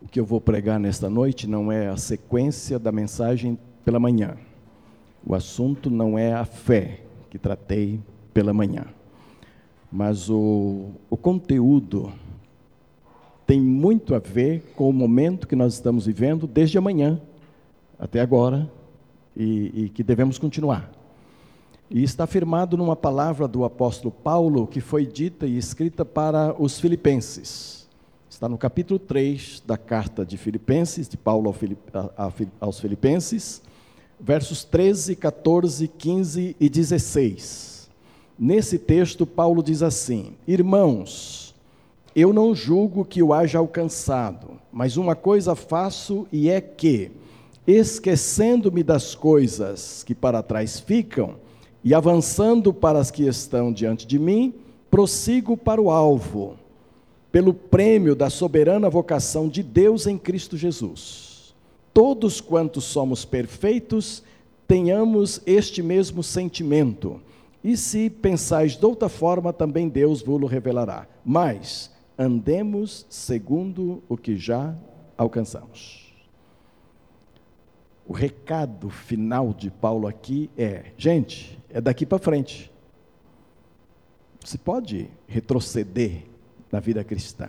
O que eu vou pregar nesta noite não é a sequência da mensagem pela manhã. O assunto não é a fé que tratei pela manhã. Mas o, o conteúdo tem muito a ver com o momento que nós estamos vivendo desde amanhã até agora e, e que devemos continuar. E está afirmado numa palavra do apóstolo Paulo que foi dita e escrita para os filipenses. Está no capítulo 3 da carta de Filipenses, de Paulo aos Filipenses, versos 13, 14, 15 e 16. Nesse texto, Paulo diz assim: Irmãos, eu não julgo que o haja alcançado, mas uma coisa faço e é que, esquecendo-me das coisas que para trás ficam, e avançando para as que estão diante de mim, prossigo para o alvo, pelo prêmio da soberana vocação de Deus em Cristo Jesus. Todos quantos somos perfeitos, tenhamos este mesmo sentimento. E se pensais de outra forma, também Deus vos revelará. Mas andemos segundo o que já alcançamos. O recado final de Paulo aqui é: gente, é daqui para frente. Se pode retroceder na vida cristã.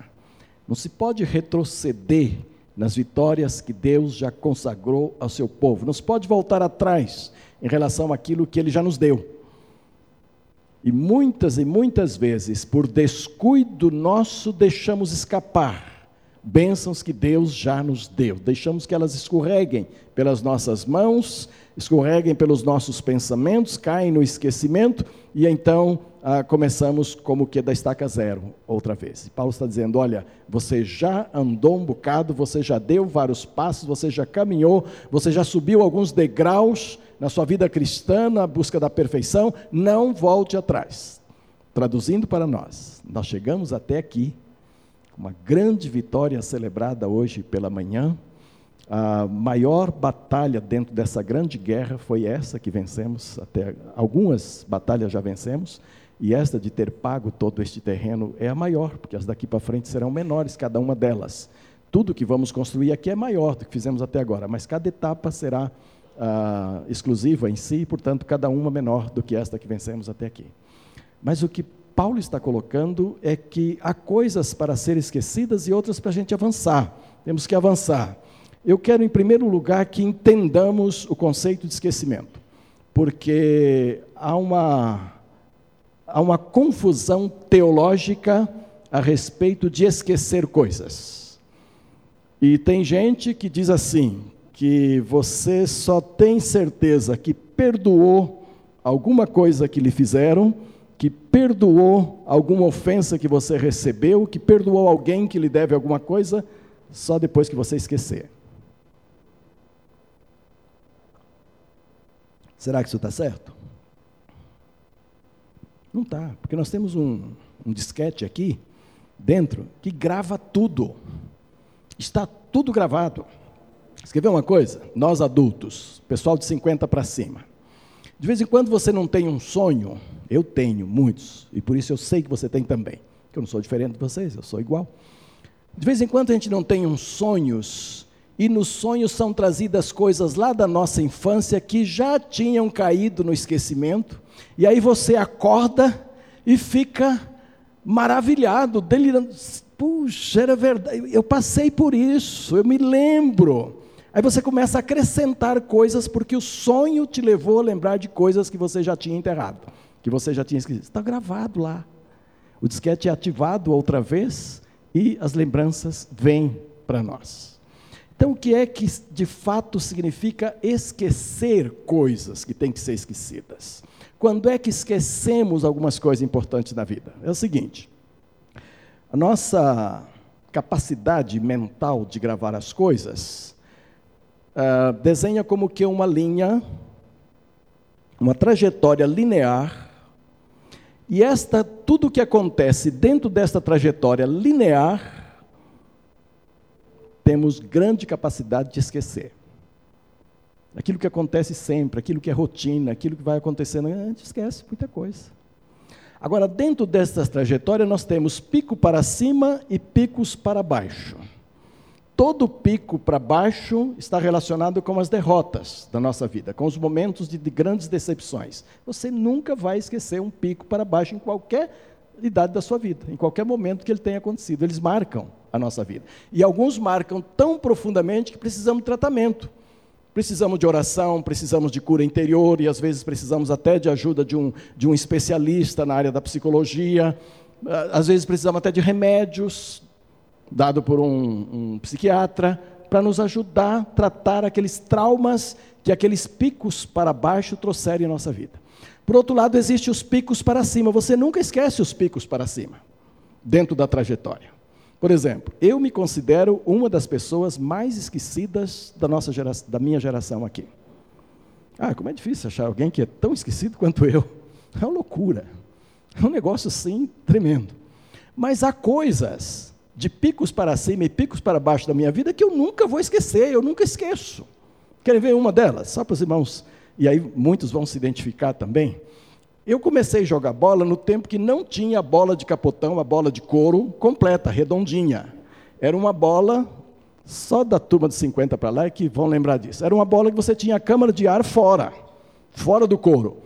Não se pode retroceder nas vitórias que Deus já consagrou ao seu povo. Não se pode voltar atrás em relação àquilo que ele já nos deu. E muitas e muitas vezes, por descuido nosso, deixamos escapar bênçãos que Deus já nos deu. Deixamos que elas escorreguem pelas nossas mãos, escorreguem pelos nossos pensamentos, caem no esquecimento e então ah, começamos como que da estaca zero outra vez. Paulo está dizendo: olha, você já andou um bocado, você já deu vários passos, você já caminhou, você já subiu alguns degraus na sua vida cristã, na busca da perfeição, não volte atrás. Traduzindo para nós, nós chegamos até aqui, uma grande vitória celebrada hoje pela manhã, a maior batalha dentro dessa grande guerra foi essa que vencemos, até algumas batalhas já vencemos, e esta de ter pago todo este terreno é a maior, porque as daqui para frente serão menores, cada uma delas. Tudo que vamos construir aqui é maior do que fizemos até agora, mas cada etapa será ah, exclusiva em si, portanto, cada uma menor do que esta que vencemos até aqui. Mas o que Paulo está colocando é que há coisas para ser esquecidas e outras para a gente avançar. Temos que avançar. Eu quero, em primeiro lugar, que entendamos o conceito de esquecimento, porque há uma, há uma confusão teológica a respeito de esquecer coisas. E tem gente que diz assim, que você só tem certeza que perdoou alguma coisa que lhe fizeram, que perdoou alguma ofensa que você recebeu, que perdoou alguém que lhe deve alguma coisa, só depois que você esquecer. Será que isso está certo? Não está, porque nós temos um, um disquete aqui dentro que grava tudo. Está tudo gravado. Escrever uma coisa? Nós adultos, pessoal de 50 para cima. De vez em quando você não tem um sonho, eu tenho muitos, e por isso eu sei que você tem também. Que eu não sou diferente de vocês, eu sou igual. De vez em quando a gente não tem uns sonhos e nos sonhos são trazidas coisas lá da nossa infância que já tinham caído no esquecimento, e aí você acorda e fica maravilhado, delirando. Puxa, era verdade, eu passei por isso, eu me lembro. Aí você começa a acrescentar coisas porque o sonho te levou a lembrar de coisas que você já tinha enterrado, que você já tinha esquecido. Está gravado lá. O disquete é ativado outra vez e as lembranças vêm para nós. Então, o que é que de fato significa esquecer coisas que têm que ser esquecidas? Quando é que esquecemos algumas coisas importantes na vida? É o seguinte: a nossa capacidade mental de gravar as coisas uh, desenha como que uma linha, uma trajetória linear, e esta, tudo o que acontece dentro desta trajetória linear temos grande capacidade de esquecer. Aquilo que acontece sempre, aquilo que é rotina, aquilo que vai acontecendo, a gente esquece muita coisa. Agora, dentro dessas trajetórias, nós temos pico para cima e picos para baixo. todo pico para baixo está relacionado com as derrotas da nossa vida, com os momentos de, de, grandes decepções. Você nunca vai esquecer um pico para baixo em qualquer idade da sua vida, em qualquer momento que ele tenha acontecido. Eles marcam a nossa vida. E alguns marcam tão profundamente que precisamos de tratamento. Precisamos de oração, precisamos de cura interior e às vezes precisamos até de ajuda de um, de um especialista na área da psicologia. Às vezes precisamos até de remédios, dado por um, um psiquiatra, para nos ajudar a tratar aqueles traumas que aqueles picos para baixo trouxeram em nossa vida. Por outro lado, existem os picos para cima. Você nunca esquece os picos para cima, dentro da trajetória. Por exemplo, eu me considero uma das pessoas mais esquecidas da, nossa geração, da minha geração aqui. Ah, como é difícil achar alguém que é tão esquecido quanto eu. É uma loucura. É um negócio assim tremendo. Mas há coisas de picos para cima e picos para baixo da minha vida que eu nunca vou esquecer, eu nunca esqueço. Querem ver uma delas? Só para os irmãos, e aí muitos vão se identificar também. Eu comecei a jogar bola no tempo que não tinha bola de capotão, a bola de couro completa, redondinha. Era uma bola, só da turma de 50 para lá é que vão lembrar disso. Era uma bola que você tinha a câmara de ar fora, fora do couro.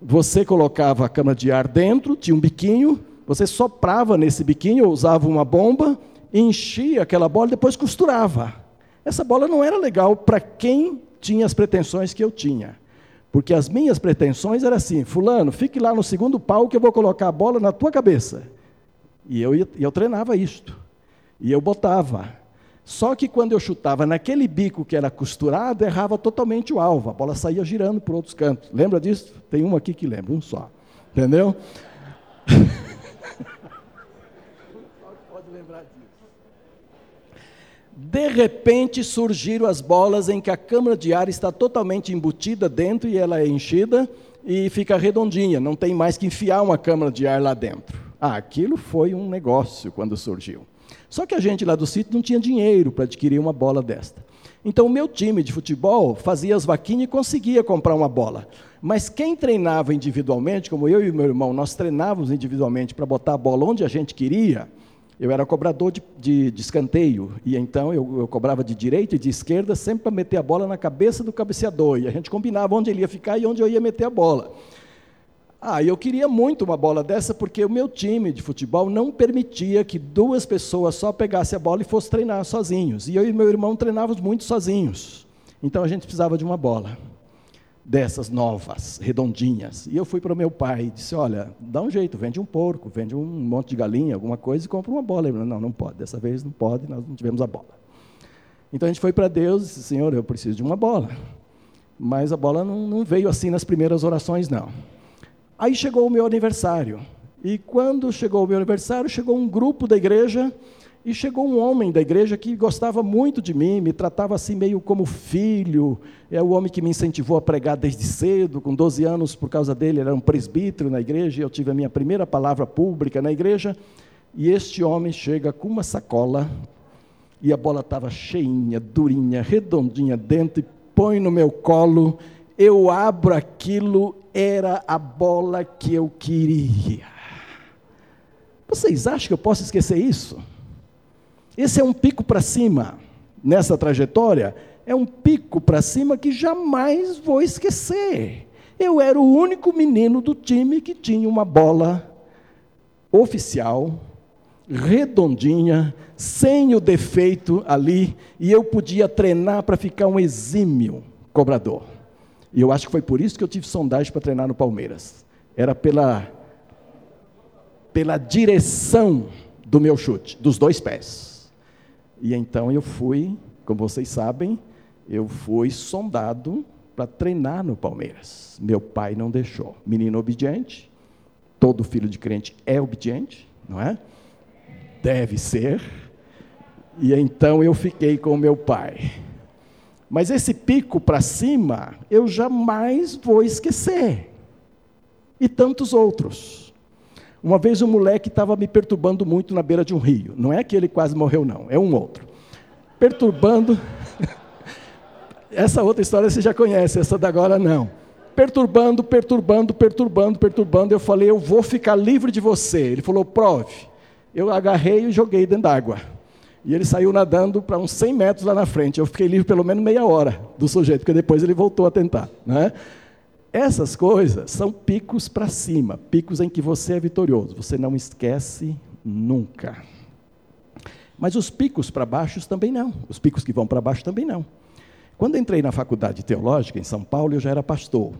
Você colocava a câmara de ar dentro, tinha um biquinho, você soprava nesse biquinho, usava uma bomba, enchia aquela bola e depois costurava. Essa bola não era legal para quem tinha as pretensões que eu tinha. Porque as minhas pretensões eram assim: Fulano, fique lá no segundo pau que eu vou colocar a bola na tua cabeça. E eu, eu treinava isto. E eu botava. Só que quando eu chutava naquele bico que era costurado, errava totalmente o alvo. A bola saía girando por outros cantos. Lembra disso? Tem um aqui que lembra, um só. Entendeu? De repente surgiram as bolas em que a câmara de ar está totalmente embutida dentro e ela é enchida e fica redondinha, não tem mais que enfiar uma câmara de ar lá dentro. Ah, aquilo foi um negócio quando surgiu. Só que a gente lá do sítio não tinha dinheiro para adquirir uma bola desta. Então o meu time de futebol fazia as vaquinhas e conseguia comprar uma bola. Mas quem treinava individualmente, como eu e meu irmão, nós treinávamos individualmente para botar a bola onde a gente queria, eu era cobrador de, de, de escanteio, e então eu, eu, cobrava de direita e de esquerda, sempre para meter a bola na cabeça do cabeceador, e a gente combinava onde ele ia ficar e onde eu ia meter a bola. Ah, eu queria muito uma bola dessa, porque o meu time de futebol não permitia que duas pessoas só pegassem a bola e fossem treinar sozinhos. E eu e meu irmão treinávamos muito sozinhos. Então a gente precisava de uma bola dessas novas, redondinhas. E eu fui para o meu pai e disse: Olha, dá um jeito, vende um porco, vende um monte de galinha, alguma coisa e compra uma bola. Ele falou: Não, não pode, dessa vez não pode, nós não tivemos a bola. Então a gente foi para Deus e disse: Senhor, eu preciso de uma bola. Mas a bola não, não veio assim nas primeiras orações, não. Aí chegou o meu aniversário. E quando chegou o meu aniversário, chegou um grupo da igreja e chegou um homem da igreja que gostava muito de mim, me tratava assim meio como filho. É o homem que me incentivou a pregar desde cedo, com 12 anos, por causa dele, era um presbítero na igreja, e eu tive a minha primeira palavra pública na igreja. E este homem chega com uma sacola, e a bola estava cheinha, durinha, redondinha dentro, e põe no meu colo. Eu abro aquilo, era a bola que eu queria. Vocês acham que eu posso esquecer isso? Esse é um pico para cima nessa trajetória, é um pico para cima que jamais vou esquecer. Eu era o único menino do time que tinha uma bola oficial, redondinha, sem o defeito ali, e eu podia treinar para ficar um exímio cobrador. E eu acho que foi por isso que eu tive sondagem para treinar no Palmeiras. Era pela pela direção do meu chute, dos dois pés. E então eu fui, como vocês sabem, eu fui sondado para treinar no Palmeiras. Meu pai não deixou. Menino obediente, todo filho de crente é obediente, não é? Deve ser. E então eu fiquei com meu pai. Mas esse pico para cima, eu jamais vou esquecer. E tantos outros. Uma vez um moleque estava me perturbando muito na beira de um rio. Não é que ele quase morreu, não, é um outro. Perturbando. essa outra história você já conhece, essa da agora não. Perturbando, perturbando, perturbando, perturbando. Eu falei, eu vou ficar livre de você. Ele falou, prove. Eu agarrei e joguei dentro d'água. E ele saiu nadando para uns 100 metros lá na frente. Eu fiquei livre pelo menos meia hora do sujeito, porque depois ele voltou a tentar. Né? Essas coisas são picos para cima, picos em que você é vitorioso. Você não esquece nunca. Mas os picos para baixo também não. Os picos que vão para baixo também não. Quando entrei na faculdade teológica em São Paulo, eu já era pastor.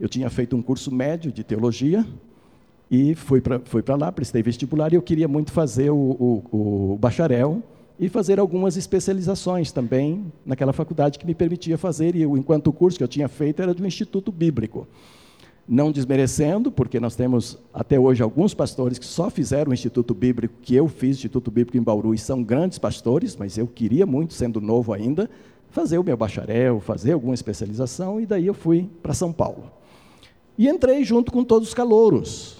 Eu tinha feito um curso médio de teologia e fui para lá, prestei vestibular e eu queria muito fazer o, o, o bacharel e fazer algumas especializações também naquela faculdade que me permitia fazer, e enquanto o curso que eu tinha feito era de um instituto bíblico. Não desmerecendo, porque nós temos até hoje alguns pastores que só fizeram o Instituto Bíblico, que eu fiz, Instituto Bíblico em Bauru, e são grandes pastores, mas eu queria muito, sendo novo ainda, fazer o meu bacharel, fazer alguma especialização, e daí eu fui para São Paulo. E entrei junto com todos os calouros.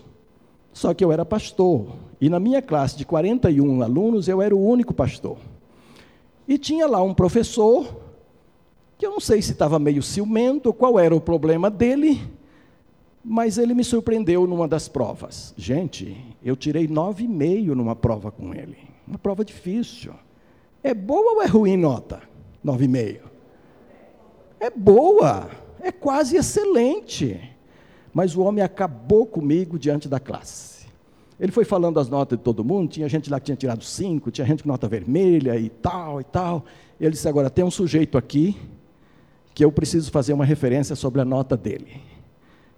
Só que eu era pastor, e na minha classe de 41 alunos, eu era o único pastor. E tinha lá um professor, que eu não sei se estava meio ciumento, qual era o problema dele, mas ele me surpreendeu numa das provas. Gente, eu tirei 9,5 numa prova com ele. Uma prova difícil. É boa ou é ruim nota? 9,5. É boa, é quase excelente. Mas o homem acabou comigo diante da classe. Ele foi falando as notas de todo mundo, tinha gente lá que tinha tirado cinco, tinha gente com nota vermelha e tal e tal. Ele disse: agora tem um sujeito aqui que eu preciso fazer uma referência sobre a nota dele.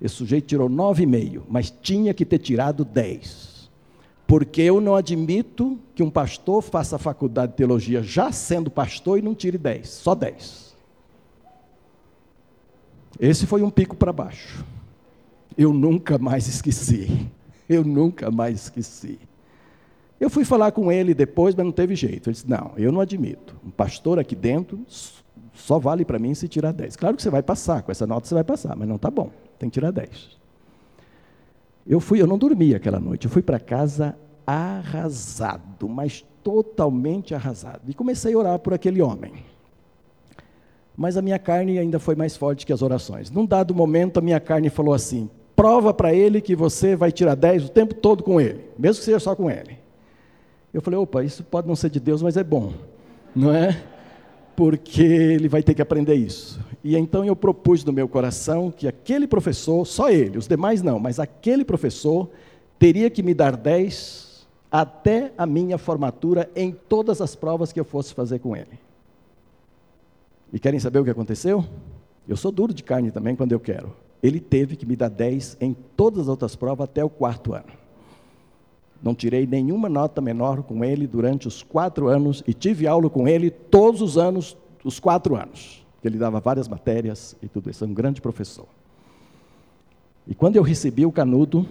Esse sujeito tirou nove e meio, mas tinha que ter tirado dez. Porque eu não admito que um pastor faça faculdade de teologia já sendo pastor e não tire dez, só dez. Esse foi um pico para baixo. Eu nunca mais esqueci. Eu nunca mais esqueci. Eu fui falar com ele depois, mas não teve jeito. Ele disse: Não, eu não admito. Um pastor aqui dentro só vale para mim se tirar 10. Claro que você vai passar, com essa nota você vai passar, mas não está bom, tem que tirar 10. Eu fui, eu não dormi aquela noite, eu fui para casa arrasado, mas totalmente arrasado. E comecei a orar por aquele homem. Mas a minha carne ainda foi mais forte que as orações. Num dado momento, a minha carne falou assim: prova para ele que você vai tirar 10 o tempo todo com ele, mesmo que seja só com ele. Eu falei, opa, isso pode não ser de Deus, mas é bom, não é? Porque ele vai ter que aprender isso. E então eu propus no meu coração que aquele professor, só ele, os demais não, mas aquele professor teria que me dar 10 até a minha formatura em todas as provas que eu fosse fazer com ele. E querem saber o que aconteceu? Eu sou duro de carne também quando eu quero ele teve que me dar 10 em todas as outras provas até o quarto ano. Não tirei nenhuma nota menor com ele durante os quatro anos e tive aula com ele todos os anos, os quatro anos. Ele dava várias matérias e tudo isso, é um grande professor. E quando eu recebi o canudo,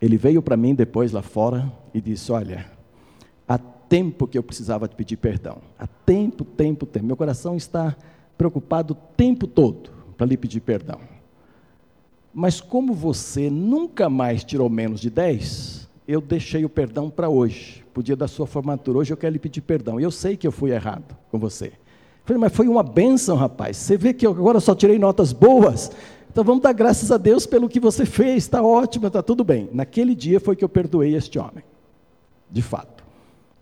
ele veio para mim depois lá fora e disse: Olha, há tempo que eu precisava te pedir perdão. Há tempo, tempo, tempo. Meu coração está preocupado o tempo todo para lhe pedir perdão. Mas como você nunca mais tirou menos de 10, eu deixei o perdão para hoje, para o dia da sua formatura. Hoje eu quero lhe pedir perdão. Eu sei que eu fui errado com você. falei, mas foi uma benção, rapaz. Você vê que eu agora só tirei notas boas. Então vamos dar graças a Deus pelo que você fez. Está ótimo, está tudo bem. Naquele dia foi que eu perdoei este homem. De fato.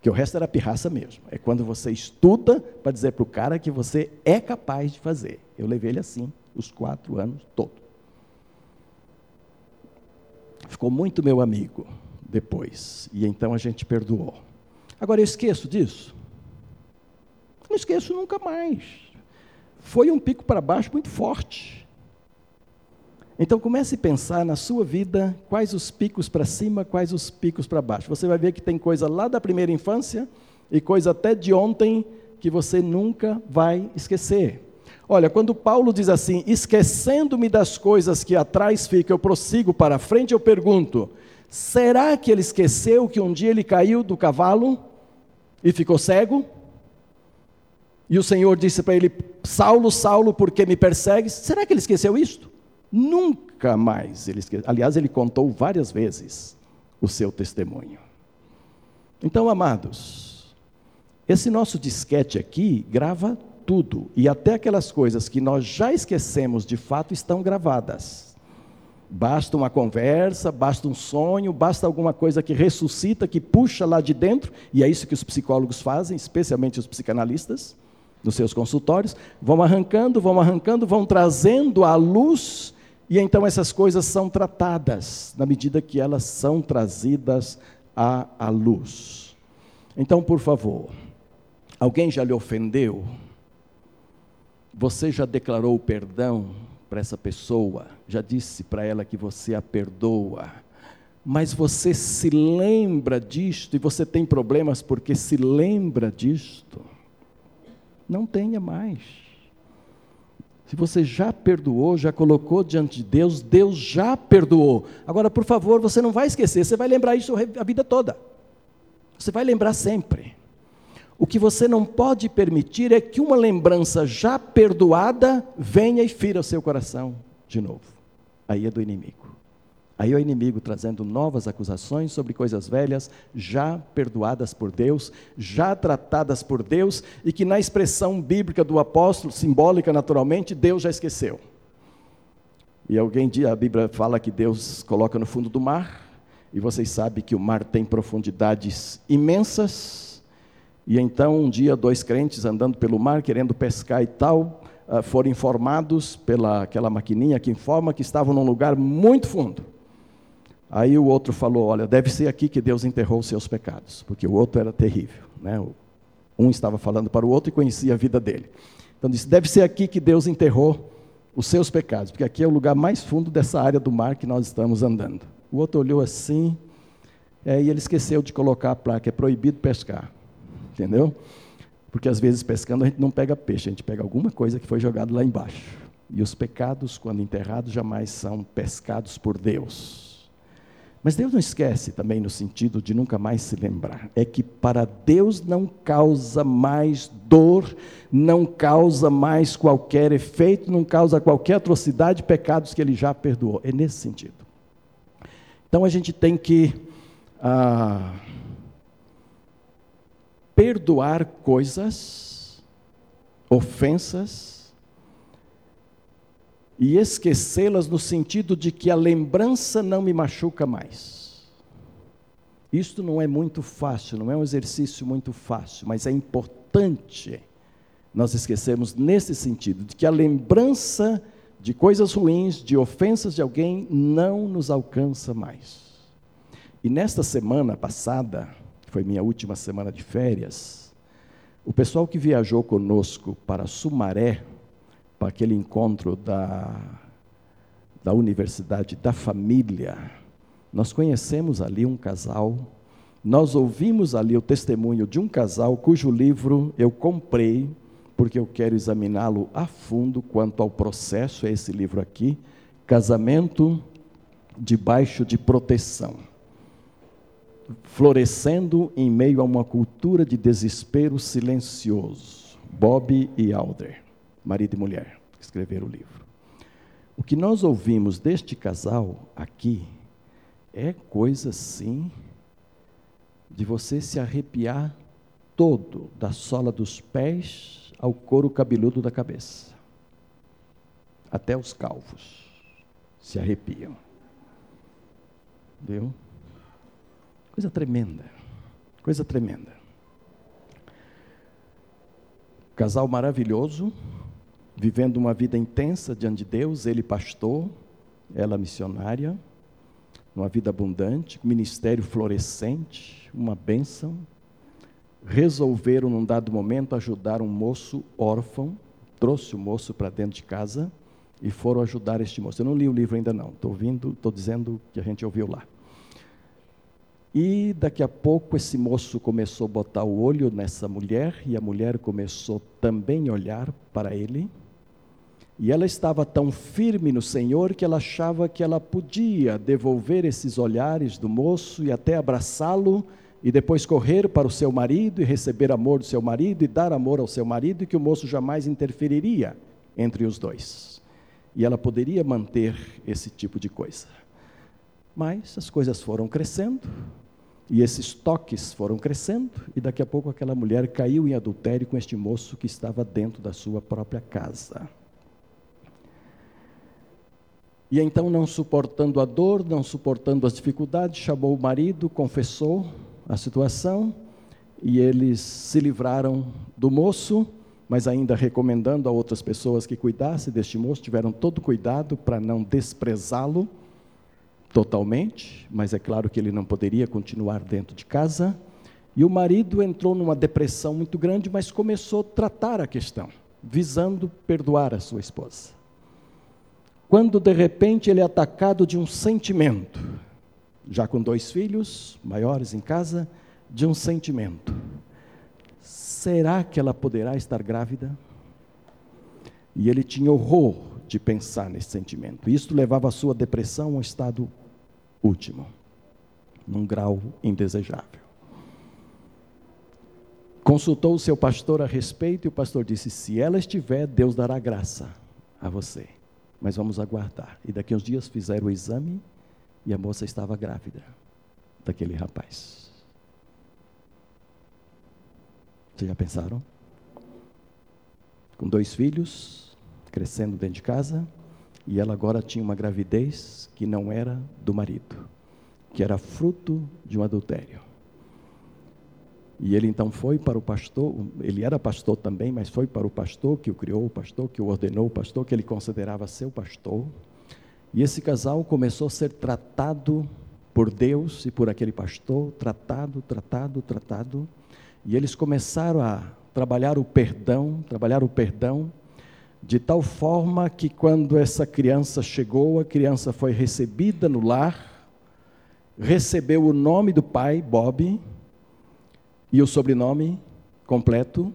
Que o resto era pirraça mesmo. É quando você estuda para dizer para o cara que você é capaz de fazer. Eu levei ele assim, os quatro anos todos. Ficou muito meu amigo depois. E então a gente perdoou. Agora eu esqueço disso? Não esqueço nunca mais. Foi um pico para baixo muito forte. Então comece a pensar na sua vida quais os picos para cima, quais os picos para baixo. Você vai ver que tem coisa lá da primeira infância e coisa até de ontem que você nunca vai esquecer. Olha, quando Paulo diz assim, esquecendo-me das coisas que atrás ficam, eu prossigo para frente, eu pergunto: será que ele esqueceu que um dia ele caiu do cavalo e ficou cego? E o Senhor disse para ele: Saulo, Saulo, por que me persegues? Será que ele esqueceu isto? Nunca mais ele esqueceu. Aliás, ele contou várias vezes o seu testemunho. Então, amados, esse nosso disquete aqui grava tudo, e até aquelas coisas que nós já esquecemos de fato estão gravadas. Basta uma conversa, basta um sonho, basta alguma coisa que ressuscita, que puxa lá de dentro, e é isso que os psicólogos fazem, especialmente os psicanalistas, nos seus consultórios, vão arrancando, vão arrancando, vão trazendo à luz, e então essas coisas são tratadas, na medida que elas são trazidas à, à luz. Então, por favor, alguém já lhe ofendeu? Você já declarou perdão? para essa pessoa, já disse para ela que você a perdoa, mas você se lembra disto e você tem problemas porque se lembra disto, não tenha mais. Se você já perdoou, já colocou diante de Deus, Deus já perdoou. Agora, por favor, você não vai esquecer, você vai lembrar isso a vida toda. Você vai lembrar sempre. O que você não pode permitir é que uma lembrança já perdoada venha e fira o seu coração de novo. Aí é do inimigo. Aí é o inimigo trazendo novas acusações sobre coisas velhas, já perdoadas por Deus, já tratadas por Deus, e que na expressão bíblica do apóstolo, simbólica naturalmente, Deus já esqueceu. E alguém diz, a Bíblia fala que Deus coloca no fundo do mar, e vocês sabem que o mar tem profundidades imensas, e então, um dia, dois crentes andando pelo mar, querendo pescar e tal, ah, foram informados pela aquela maquininha que informa que estavam num lugar muito fundo. Aí o outro falou: Olha, deve ser aqui que Deus enterrou os seus pecados, porque o outro era terrível. Né? Um estava falando para o outro e conhecia a vida dele. Então disse: Deve ser aqui que Deus enterrou os seus pecados, porque aqui é o lugar mais fundo dessa área do mar que nós estamos andando. O outro olhou assim, é, e ele esqueceu de colocar a placa: é proibido pescar entendeu? Porque às vezes pescando a gente não pega peixe, a gente pega alguma coisa que foi jogada lá embaixo. E os pecados, quando enterrados, jamais são pescados por Deus. Mas Deus não esquece também no sentido de nunca mais se lembrar. É que para Deus não causa mais dor, não causa mais qualquer efeito, não causa qualquer atrocidade, pecados que Ele já perdoou. É nesse sentido. Então a gente tem que. Ah, perdoar coisas, ofensas, e esquecê-las no sentido de que a lembrança não me machuca mais. Isto não é muito fácil, não é um exercício muito fácil, mas é importante nós esquecermos nesse sentido, de que a lembrança de coisas ruins, de ofensas de alguém, não nos alcança mais. E nesta semana passada, foi minha última semana de férias, o pessoal que viajou conosco para Sumaré, para aquele encontro da, da Universidade da Família, nós conhecemos ali um casal, nós ouvimos ali o testemunho de um casal cujo livro eu comprei, porque eu quero examiná-lo a fundo quanto ao processo, é esse livro aqui, Casamento debaixo de proteção florescendo em meio a uma cultura de desespero silencioso. Bob e Alder, marido e mulher, escreveram o livro. O que nós ouvimos deste casal aqui é coisa assim de você se arrepiar todo, da sola dos pés ao couro cabeludo da cabeça. Até os calvos se arrepiam. Viu? Coisa tremenda. Coisa tremenda. Casal maravilhoso, vivendo uma vida intensa diante de Deus, ele pastor, ela missionária, uma vida abundante, ministério florescente, uma bênção. Resolveram, num dado momento, ajudar um moço órfão, trouxe o moço para dentro de casa e foram ajudar este moço. Eu não li o livro ainda não, estou ouvindo, estou dizendo que a gente ouviu lá. E daqui a pouco esse moço começou a botar o olho nessa mulher, e a mulher começou também a olhar para ele. E ela estava tão firme no Senhor que ela achava que ela podia devolver esses olhares do moço e até abraçá-lo, e depois correr para o seu marido e receber amor do seu marido e dar amor ao seu marido, e que o moço jamais interferiria entre os dois. E ela poderia manter esse tipo de coisa. Mas as coisas foram crescendo, e esses toques foram crescendo, e daqui a pouco aquela mulher caiu em adultério com este moço que estava dentro da sua própria casa. E então, não suportando a dor, não suportando as dificuldades, chamou o marido, confessou a situação e eles se livraram do moço, mas ainda recomendando a outras pessoas que cuidassem deste moço, tiveram todo cuidado para não desprezá-lo totalmente, mas é claro que ele não poderia continuar dentro de casa. E o marido entrou numa depressão muito grande, mas começou a tratar a questão, visando perdoar a sua esposa. Quando de repente ele é atacado de um sentimento, já com dois filhos maiores em casa, de um sentimento: será que ela poderá estar grávida? E ele tinha horror de pensar nesse sentimento. Isso levava a sua depressão a um estado último, num grau indesejável. Consultou o seu pastor a respeito e o pastor disse: Se ela estiver, Deus dará graça a você. Mas vamos aguardar. E daqui uns dias fizeram o exame e a moça estava grávida daquele rapaz. Vocês já pensaram? Com dois filhos, crescendo dentro de casa, e ela agora tinha uma gravidez que não era do marido, que era fruto de um adultério. E ele então foi para o pastor, ele era pastor também, mas foi para o pastor que o criou, o pastor que o ordenou, o pastor que ele considerava seu pastor. E esse casal começou a ser tratado por Deus e por aquele pastor, tratado, tratado, tratado. E eles começaram a trabalhar o perdão, trabalhar o perdão de tal forma que quando essa criança chegou, a criança foi recebida no lar, recebeu o nome do pai, Bob, e o sobrenome completo,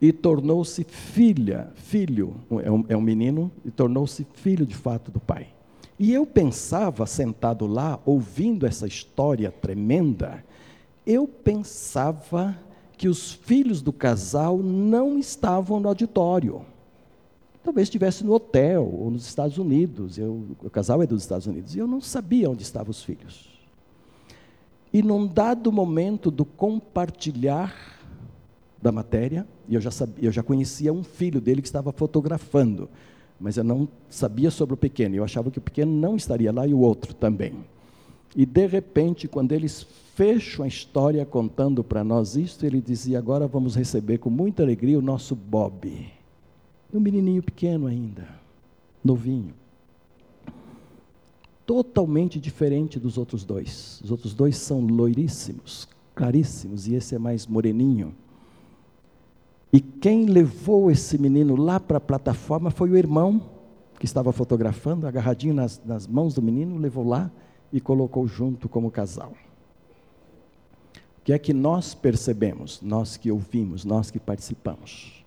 e tornou-se filha, filho, é um, é um menino, e tornou-se filho de fato do pai. E eu pensava, sentado lá, ouvindo essa história tremenda, eu pensava que os filhos do casal não estavam no auditório talvez estivesse no hotel ou nos Estados Unidos. Eu, o casal é dos Estados Unidos. E eu não sabia onde estavam os filhos. E num dado momento do compartilhar da matéria, e eu já, sabia, eu já conhecia um filho dele que estava fotografando, mas eu não sabia sobre o pequeno. Eu achava que o pequeno não estaria lá e o outro também. E de repente, quando eles fecham a história contando para nós isto, ele dizia: Agora vamos receber com muita alegria o nosso Bob um menininho pequeno ainda, novinho. Totalmente diferente dos outros dois. Os outros dois são loiríssimos, claríssimos, e esse é mais moreninho. E quem levou esse menino lá para a plataforma foi o irmão, que estava fotografando, agarradinho nas, nas mãos do menino, levou lá e colocou junto como casal. O que é que nós percebemos, nós que ouvimos, nós que participamos?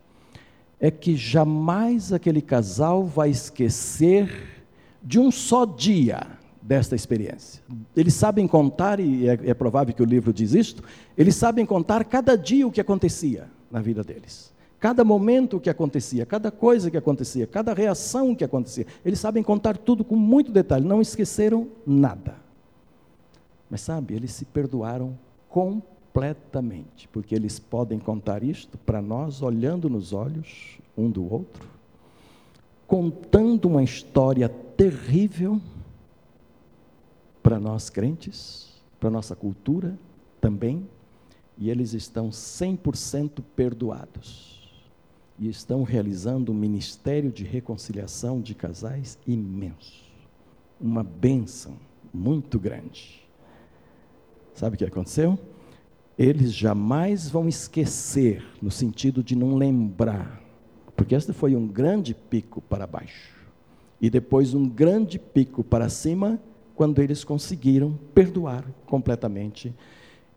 É que jamais aquele casal vai esquecer de um só dia desta experiência. Eles sabem contar, e é, é, provável que o livro diz isto, eles sabem contar cada dia o que acontecia na vida deles. Cada momento que acontecia, cada coisa que acontecia, cada reação que acontecia. Eles sabem contar tudo com muito detalhe, não esqueceram nada. Mas sabe, eles se perdoaram completamente completamente, porque eles podem contar isto para nós olhando nos olhos um do outro, contando uma história terrível para nós crentes, para nossa cultura também, e eles estão 100% perdoados. E estão realizando um ministério de reconciliação de casais imenso. Uma bênção muito grande. Sabe o que aconteceu? Eles jamais vão esquecer, no sentido de não lembrar, porque este foi um grande pico para baixo, e depois um grande pico para cima, quando eles conseguiram perdoar completamente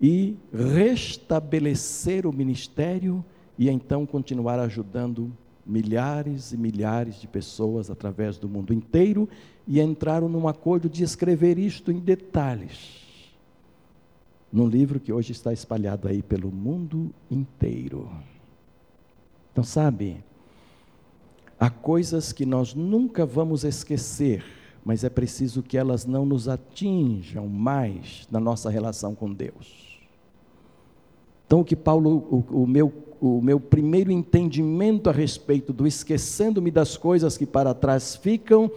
e restabelecer o ministério e então continuar ajudando milhares e milhares de pessoas através do mundo inteiro e entraram num acordo de escrever isto em detalhes num livro que hoje está espalhado aí pelo mundo inteiro. Então, sabe, há coisas que nós nunca vamos esquecer, mas é preciso que elas não nos atinjam mais na nossa relação com Deus. Então, o que Paulo, o, o meu, o meu primeiro entendimento a respeito do esquecendo-me das coisas que para trás ficam,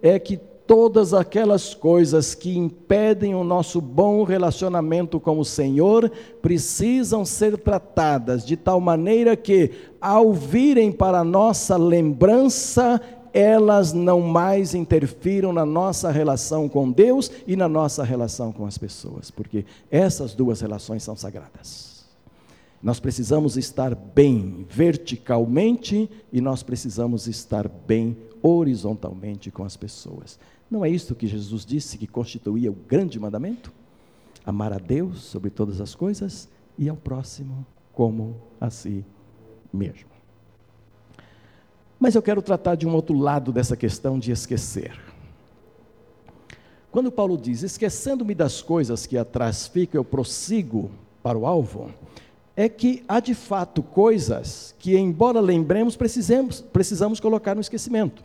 é que todas aquelas coisas que impedem o nosso bom relacionamento com o Senhor precisam ser tratadas de tal maneira que, ao virem para nossa lembrança, elas não mais interfiram na nossa relação com Deus e na nossa relação com as pessoas, porque essas duas relações são sagradas. Nós precisamos estar bem verticalmente e nós precisamos estar bem horizontalmente com as pessoas. Não é isso que Jesus disse que constituía o grande mandamento? Amar a Deus sobre todas as coisas e ao próximo como a si mesmo. Mas eu quero tratar de um outro lado dessa questão de esquecer. Quando Paulo diz: Esquecendo-me das coisas que atrás ficam, eu prossigo para o alvo, é que há de fato coisas que, embora lembremos, precisamos, precisamos colocar no esquecimento.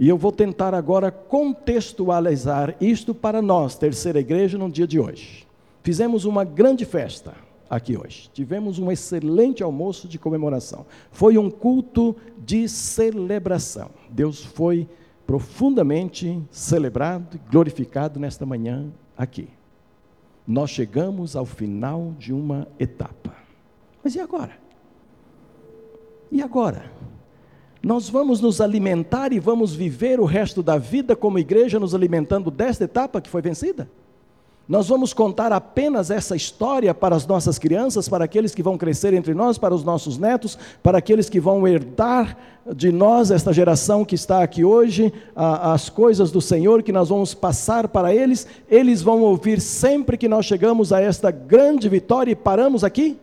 E eu vou tentar agora contextualizar isto para nós, terceira igreja, no dia de hoje. Fizemos uma grande festa aqui hoje. Tivemos um excelente almoço de comemoração. Foi um culto de celebração. Deus foi profundamente celebrado e glorificado nesta manhã aqui. Nós chegamos ao final de uma etapa. Mas e agora? E agora? Nós vamos nos alimentar e vamos viver o resto da vida como igreja, nos alimentando desta etapa que foi vencida? Nós vamos contar apenas essa história para as nossas crianças, para aqueles que vão crescer entre nós, para os nossos netos, para aqueles que vão herdar de nós, esta geração que está aqui hoje, a, as coisas do Senhor que nós vamos passar para eles, eles vão ouvir sempre que nós chegamos a esta grande vitória e paramos aqui?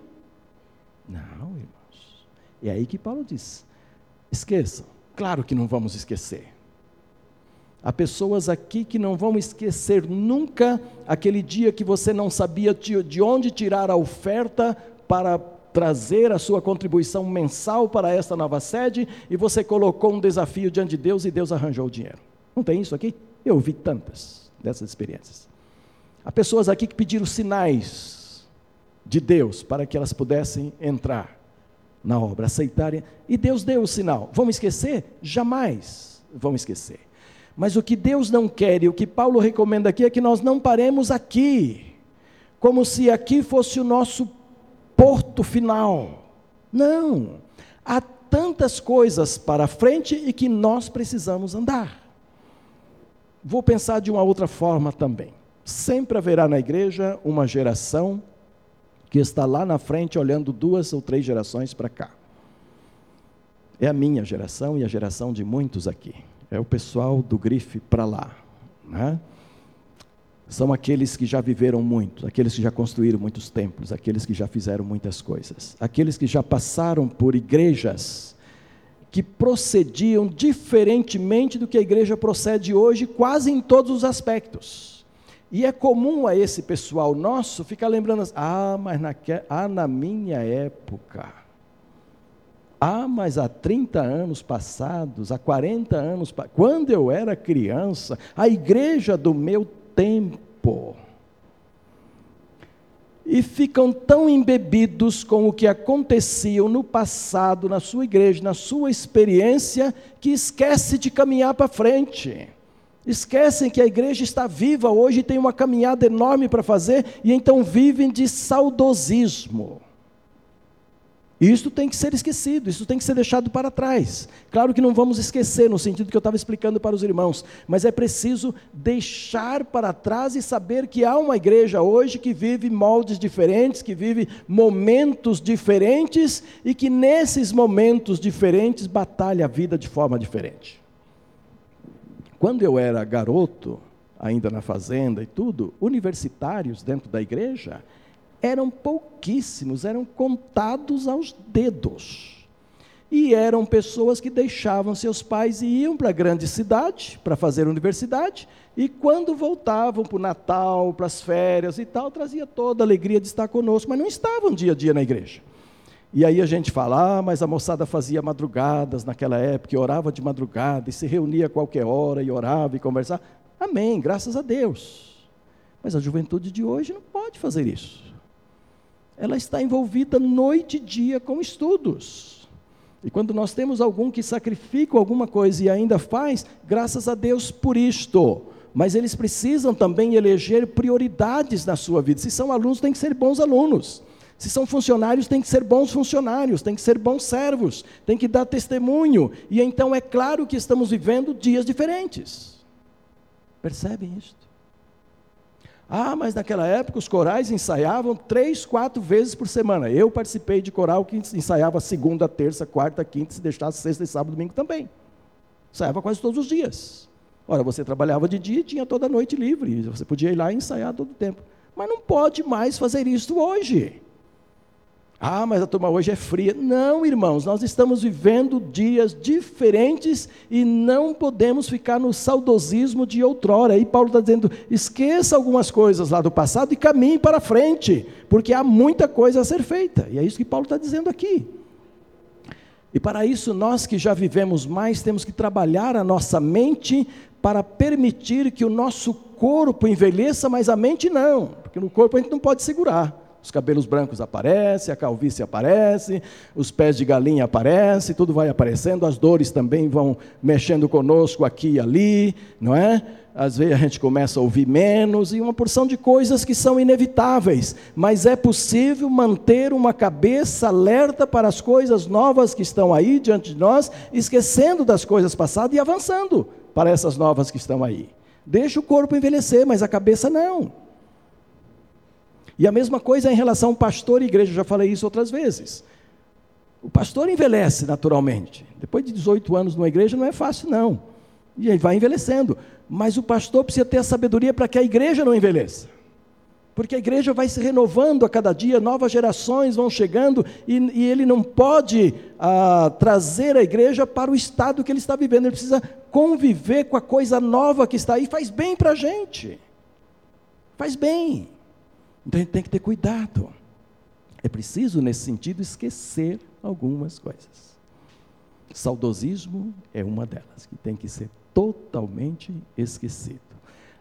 Não, irmãos. É aí que Paulo diz: Esqueçam. Claro que não vamos esquecer. Há pessoas aqui que não vão esquecer nunca aquele dia que você não sabia de onde tirar a oferta para trazer a sua contribuição mensal para esta nova sede e você colocou um desafio diante de Deus e Deus arranjou o dinheiro. Não tem isso aqui? Eu ouvi tantas dessas experiências. Há pessoas aqui que pediram sinais de Deus para que elas pudessem entrar na obra, aceitarem. E Deus deu o sinal. Vamos esquecer? Jamais vamos esquecer. Mas o que Deus não quer e o que Paulo recomenda aqui é que nós não paremos aqui, como se aqui fosse o nosso porto final. Não. Há tantas coisas para frente e que nós precisamos andar. Vou pensar de uma outra forma também. Sempre haverá na igreja uma geração que está lá na frente olhando duas ou três gerações para cá. É a minha geração e a geração de muitos aqui. É o pessoal do grife para lá. Né? São aqueles que já viveram muito, aqueles que já construíram muitos templos, aqueles que já fizeram muitas coisas, aqueles que já passaram por igrejas que procediam diferentemente do que a igreja procede hoje, quase em todos os aspectos. E é comum a esse pessoal nosso ficar lembrando assim, ah, mas naque, ah, na minha época, ah, mas há 30 anos passados, há 40 anos, quando eu era criança, a igreja do meu tempo. E ficam tão embebidos com o que acontecia no passado, na sua igreja, na sua experiência, que esquece de caminhar para frente. Esquecem que a igreja está viva hoje e tem uma caminhada enorme para fazer, e então vivem de saudosismo. Isso tem que ser esquecido, isso tem que ser deixado para trás. Claro que não vamos esquecer, no sentido que eu estava explicando para os irmãos, mas é preciso deixar para trás e saber que há uma igreja hoje que vive moldes diferentes, que vive momentos diferentes e que nesses momentos diferentes batalha a vida de forma diferente. Quando eu era garoto, ainda na fazenda e tudo, universitários dentro da igreja eram pouquíssimos, eram contados aos dedos. E eram pessoas que deixavam seus pais e iam para a grande cidade para fazer universidade, e quando voltavam para o Natal, para as férias e tal, trazia toda a alegria de estar conosco, mas não estavam dia a dia na igreja. E aí a gente fala, ah, mas a moçada fazia madrugadas naquela época, e orava de madrugada, e se reunia a qualquer hora, e orava e conversava. Amém, graças a Deus. Mas a juventude de hoje não pode fazer isso. Ela está envolvida noite e dia com estudos. E quando nós temos algum que sacrifica alguma coisa e ainda faz, graças a Deus por isto. Mas eles precisam também eleger prioridades na sua vida. Se são alunos, têm que ser bons alunos. Se são funcionários, têm que ser bons funcionários, têm que ser bons servos, têm que dar testemunho. E então é claro que estamos vivendo dias diferentes. Percebem isto? Ah, mas naquela época os corais ensaiavam três, quatro vezes por semana. Eu participei de coral que ensaiava segunda, terça, quarta, quinta, se deixasse sexta, sábado, domingo também. Ensaiava quase todos os dias. Ora, você trabalhava de dia e tinha toda a noite livre. Você podia ir lá e ensaiar todo o tempo. Mas não pode mais fazer isso hoje. Ah, mas a turma hoje é fria. Não, irmãos, nós estamos vivendo dias diferentes e não podemos ficar no saudosismo de outrora. Aí Paulo está dizendo: esqueça algumas coisas lá do passado e caminhe para frente, porque há muita coisa a ser feita. E é isso que Paulo está dizendo aqui. E para isso, nós que já vivemos mais, temos que trabalhar a nossa mente para permitir que o nosso corpo envelheça, mas a mente não, porque no corpo a gente não pode segurar. Os cabelos brancos aparecem, a calvície aparece, os pés de galinha aparecem, tudo vai aparecendo, as dores também vão mexendo conosco aqui e ali, não é? Às vezes a gente começa a ouvir menos e uma porção de coisas que são inevitáveis, mas é possível manter uma cabeça alerta para as coisas novas que estão aí diante de nós, esquecendo das coisas passadas e avançando para essas novas que estão aí. Deixa o corpo envelhecer, mas a cabeça não. E a mesma coisa em relação ao pastor e igreja, eu já falei isso outras vezes. O pastor envelhece naturalmente. Depois de 18 anos numa igreja não é fácil, não. E ele vai envelhecendo. Mas o pastor precisa ter a sabedoria para que a igreja não envelheça. Porque a igreja vai se renovando a cada dia, novas gerações vão chegando, e, e ele não pode ah, trazer a igreja para o estado que ele está vivendo, ele precisa conviver com a coisa nova que está aí, faz bem para a gente. Faz bem. Então a gente tem que ter cuidado. É preciso, nesse sentido, esquecer algumas coisas. Saudosismo é uma delas, que tem que ser totalmente esquecido.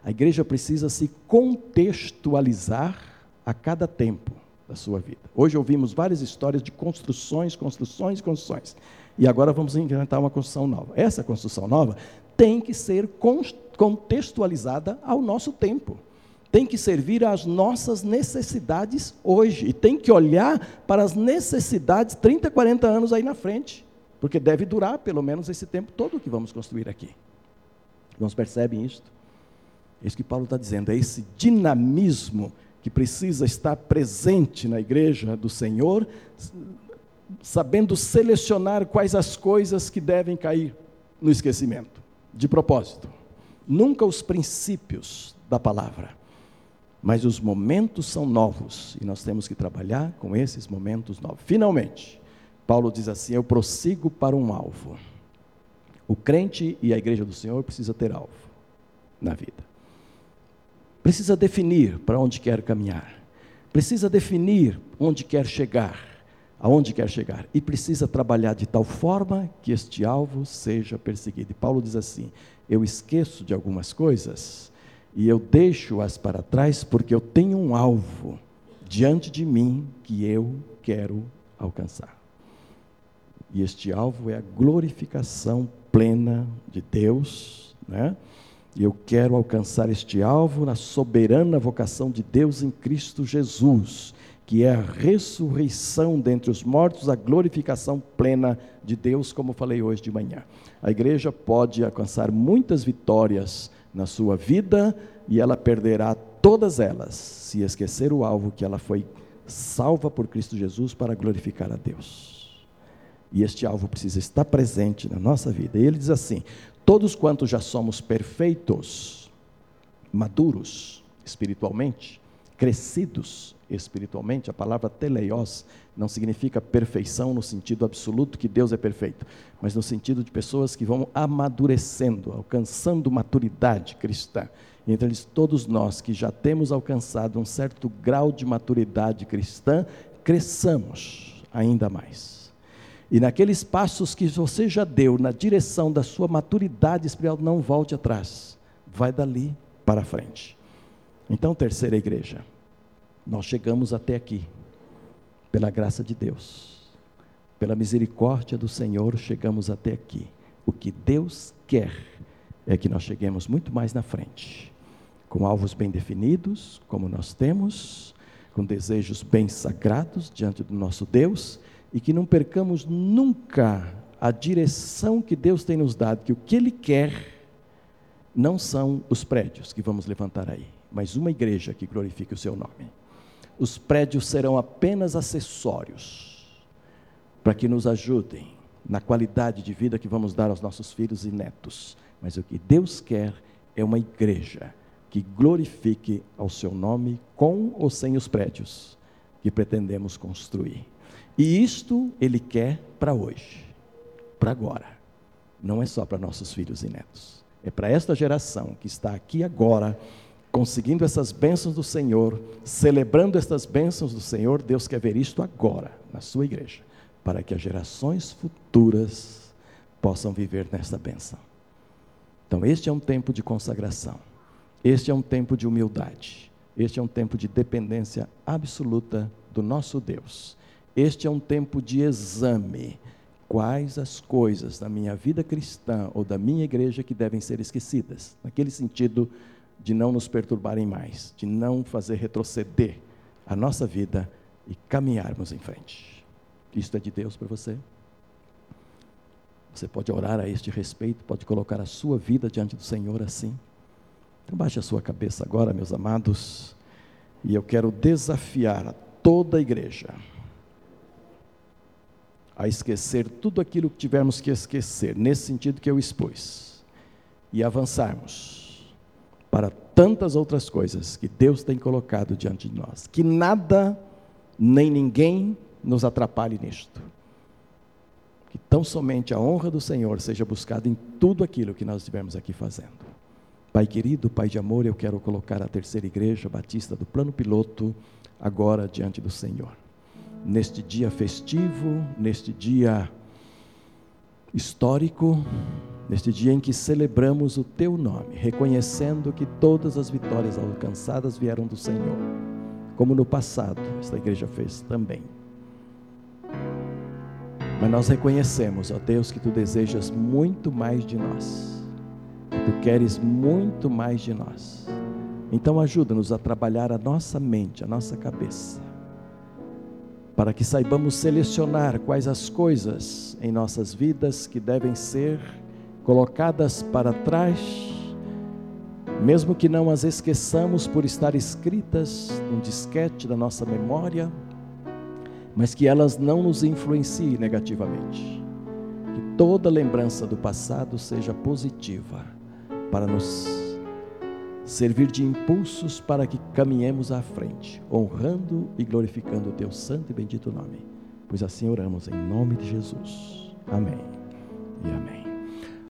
A igreja precisa se contextualizar a cada tempo da sua vida. Hoje ouvimos várias histórias de construções, construções, construções. E agora vamos inventar uma construção nova. Essa construção nova tem que ser contextualizada ao nosso tempo tem que servir às nossas necessidades hoje. E tem que olhar para as necessidades 30, 40 anos aí na frente. Porque deve durar pelo menos esse tempo todo que vamos construir aqui. Não percebem isto? É isso que Paulo está dizendo, é esse dinamismo que precisa estar presente na igreja do Senhor, sabendo selecionar quais as coisas que devem cair no esquecimento, de propósito. Nunca os princípios da palavra. Mas os momentos são novos e nós temos que trabalhar com esses momentos novos. Finalmente, Paulo diz assim: Eu prossigo para um alvo. O crente e a igreja do Senhor precisa ter alvo na vida. Precisa definir para onde quer caminhar. Precisa definir onde quer chegar, aonde quer chegar. E precisa trabalhar de tal forma que este alvo seja perseguido. E Paulo diz assim: Eu esqueço de algumas coisas e eu deixo-as para trás porque eu tenho um alvo diante de mim que eu quero alcançar. E este alvo é a glorificação plena de Deus, né? E eu quero alcançar este alvo na soberana vocação de Deus em Cristo Jesus, que é a ressurreição dentre os mortos, a glorificação plena de Deus, como falei hoje de manhã. A igreja pode alcançar muitas vitórias na sua vida e ela perderá todas elas se esquecer o alvo que ela foi salva por Cristo Jesus para glorificar a Deus. E este alvo precisa estar presente na nossa vida. E ele diz assim: todos quantos já somos perfeitos, maduros espiritualmente, crescidos espiritualmente, a palavra teleios não significa perfeição no sentido absoluto que Deus é perfeito, mas no sentido de pessoas que vão amadurecendo, alcançando maturidade cristã. E entre eles, todos nós que já temos alcançado um certo grau de maturidade cristã, cresçamos ainda mais. E naqueles passos que você já deu na direção da sua maturidade espiritual, não volte atrás, vai dali para frente. Então, terceira igreja, nós chegamos até aqui pela graça de Deus. Pela misericórdia do Senhor, chegamos até aqui. O que Deus quer é que nós cheguemos muito mais na frente, com alvos bem definidos, como nós temos, com desejos bem sagrados diante do nosso Deus, e que não percamos nunca a direção que Deus tem nos dado, que o que Ele quer não são os prédios que vamos levantar aí, mas uma igreja que glorifique o seu nome. Os prédios serão apenas acessórios para que nos ajudem na qualidade de vida que vamos dar aos nossos filhos e netos. Mas o que Deus quer é uma igreja que glorifique ao seu nome com ou sem os prédios que pretendemos construir. E isto ele quer para hoje, para agora. Não é só para nossos filhos e netos. É para esta geração que está aqui agora, conseguindo essas bênçãos do Senhor, celebrando estas bênçãos do Senhor, Deus quer ver isto agora, na sua igreja, para que as gerações futuras possam viver nesta bênção. Então, este é um tempo de consagração, este é um tempo de humildade, este é um tempo de dependência absoluta do nosso Deus, este é um tempo de exame quais as coisas da minha vida cristã ou da minha igreja que devem ser esquecidas, naquele sentido de não nos perturbarem mais, de não fazer retroceder a nossa vida e caminharmos em frente. Isto é de Deus para você? Você pode orar a este respeito, pode colocar a sua vida diante do Senhor assim. Então, baixe a sua cabeça agora, meus amados, e eu quero desafiar a toda a igreja a esquecer tudo aquilo que tivermos que esquecer, nesse sentido que eu expus, e avançarmos para tantas outras coisas que Deus tem colocado diante de nós. Que nada nem ninguém nos atrapalhe nisto. Que tão somente a honra do Senhor seja buscada em tudo aquilo que nós estivermos aqui fazendo. Pai querido, Pai de amor, eu quero colocar a terceira igreja batista do plano piloto agora diante do Senhor neste dia festivo, neste dia histórico, neste dia em que celebramos o teu nome, reconhecendo que todas as vitórias alcançadas vieram do Senhor, como no passado esta igreja fez também. Mas nós reconhecemos, ó Deus, que tu desejas muito mais de nós, que tu queres muito mais de nós. Então ajuda-nos a trabalhar a nossa mente, a nossa cabeça para que saibamos selecionar quais as coisas em nossas vidas que devem ser colocadas para trás, mesmo que não as esqueçamos por estar escritas num disquete da nossa memória, mas que elas não nos influenciem negativamente. Que toda lembrança do passado seja positiva para nos servir de impulsos para que caminhemos à frente, honrando e glorificando o teu santo e bendito nome. Pois assim oramos em nome de Jesus. Amém.